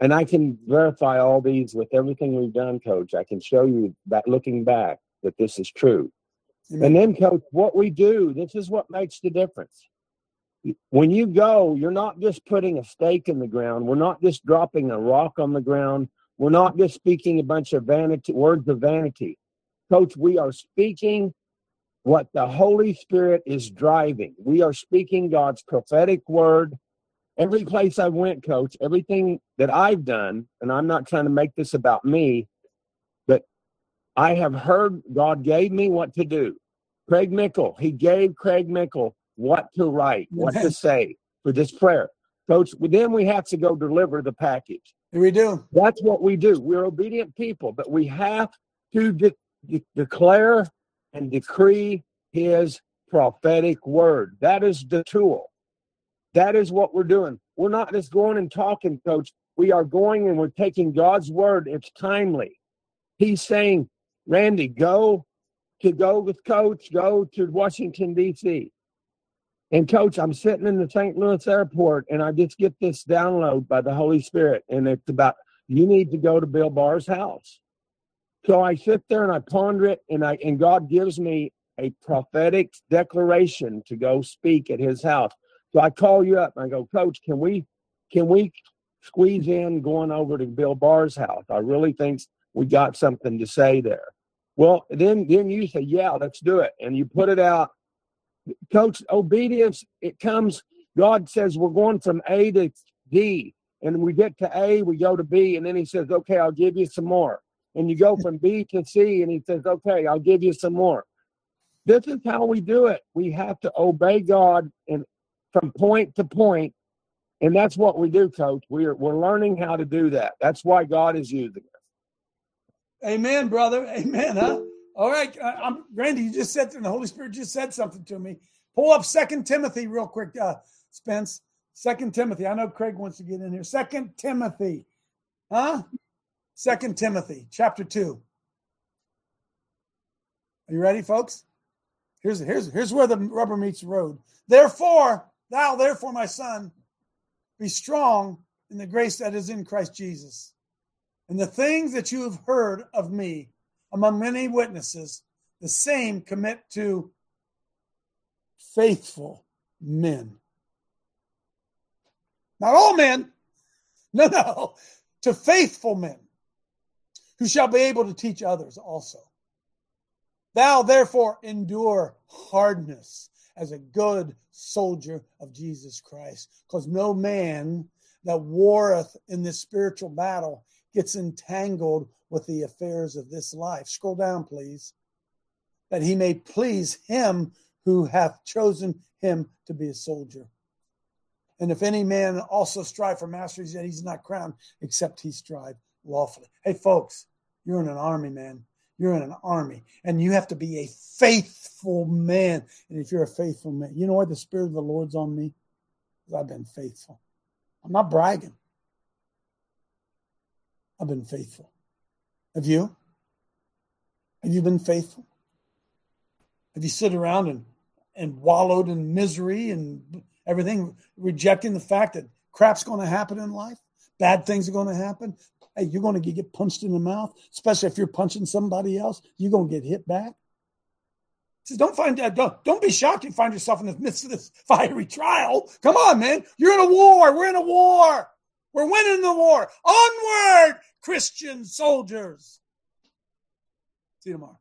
and I can verify all these with everything we've done, coach. I can show you that looking back that this is true. And then, coach, what we do, this is what makes the difference. When you go, you're not just putting a stake in the ground. We're not just dropping a rock on the ground. We're not just speaking a bunch of vanity words of vanity. Coach, we are speaking what the Holy Spirit is driving. We are speaking God's prophetic word. Every place I went, coach, everything that I've done, and I'm not trying to make this about me, I have heard God gave me what to do. Craig Mickle, he gave Craig Mickle what to write, what to say for this prayer. Coach, then we have to go deliver the package. We do. That's what we do. We're obedient people, but we have to de- de- declare and decree his prophetic word. That is the tool. That is what we're doing. We're not just going and talking, coach. We are going and we're taking God's word. It's timely. He's saying, Randy, go to go with coach, go to Washington, D.C. And coach, I'm sitting in the St. Louis airport and I just get this download by the Holy Spirit. And it's about, you need to go to Bill Barr's house. So I sit there and I ponder it and I, and God gives me a prophetic declaration to go speak at his house. So I call you up and I go, coach, can we, can we squeeze in going over to Bill Barr's house? I really think we got something to say there. Well, then, then you say, yeah, let's do it. And you put it out coach, obedience, it comes, God says we're going from A to D. And we get to A, we go to B, and then he says, okay, I'll give you some more. And you go from B to C, and he says, okay, I'll give you some more. This is how we do it. We have to obey God and from point to point, and that's what we do, Coach. We're we're learning how to do that. That's why God is using us. Amen, brother. Amen. Huh? All right, uh, I'm Randy. You just said, and the Holy Spirit just said something to me. Pull up Second Timothy real quick, uh, Spence. Second Timothy. I know Craig wants to get in here. Second Timothy, huh? Second Timothy, chapter two. Are you ready, folks? Here's here's here's where the rubber meets the road. Therefore, thou, therefore, my son, be strong in the grace that is in Christ Jesus, and the things that you have heard of me among many witnesses, the same commit to faithful men. Not all men, no, no, to faithful men who shall be able to teach others also. Thou therefore endure hardness as a good soldier of Jesus Christ, because no man that warreth in this spiritual battle gets entangled with the affairs of this life. Scroll down, please. That he may please him who hath chosen him to be a soldier. And if any man also strive for masteries, yet he's not crowned, except he strive lawfully. Hey, folks, you're in an army, man. You're in an army, and you have to be a faithful man. And if you're a faithful man, you know what? The Spirit of the Lord's on me. Because I've been faithful. I'm not bragging. I've been faithful. Have you? Have you been faithful? Have you sit around and, and wallowed in misery and everything, rejecting the fact that crap's going to happen in life? Bad things are going to happen. Hey, you're going to get punched in the mouth, especially if you're punching somebody else. You're going to get hit back. He says, don't find don't don't be shocked you find yourself in the midst of this fiery trial. Come on, man. You're in a war. We're in a war. We're winning the war. Onward, Christian soldiers. See you tomorrow.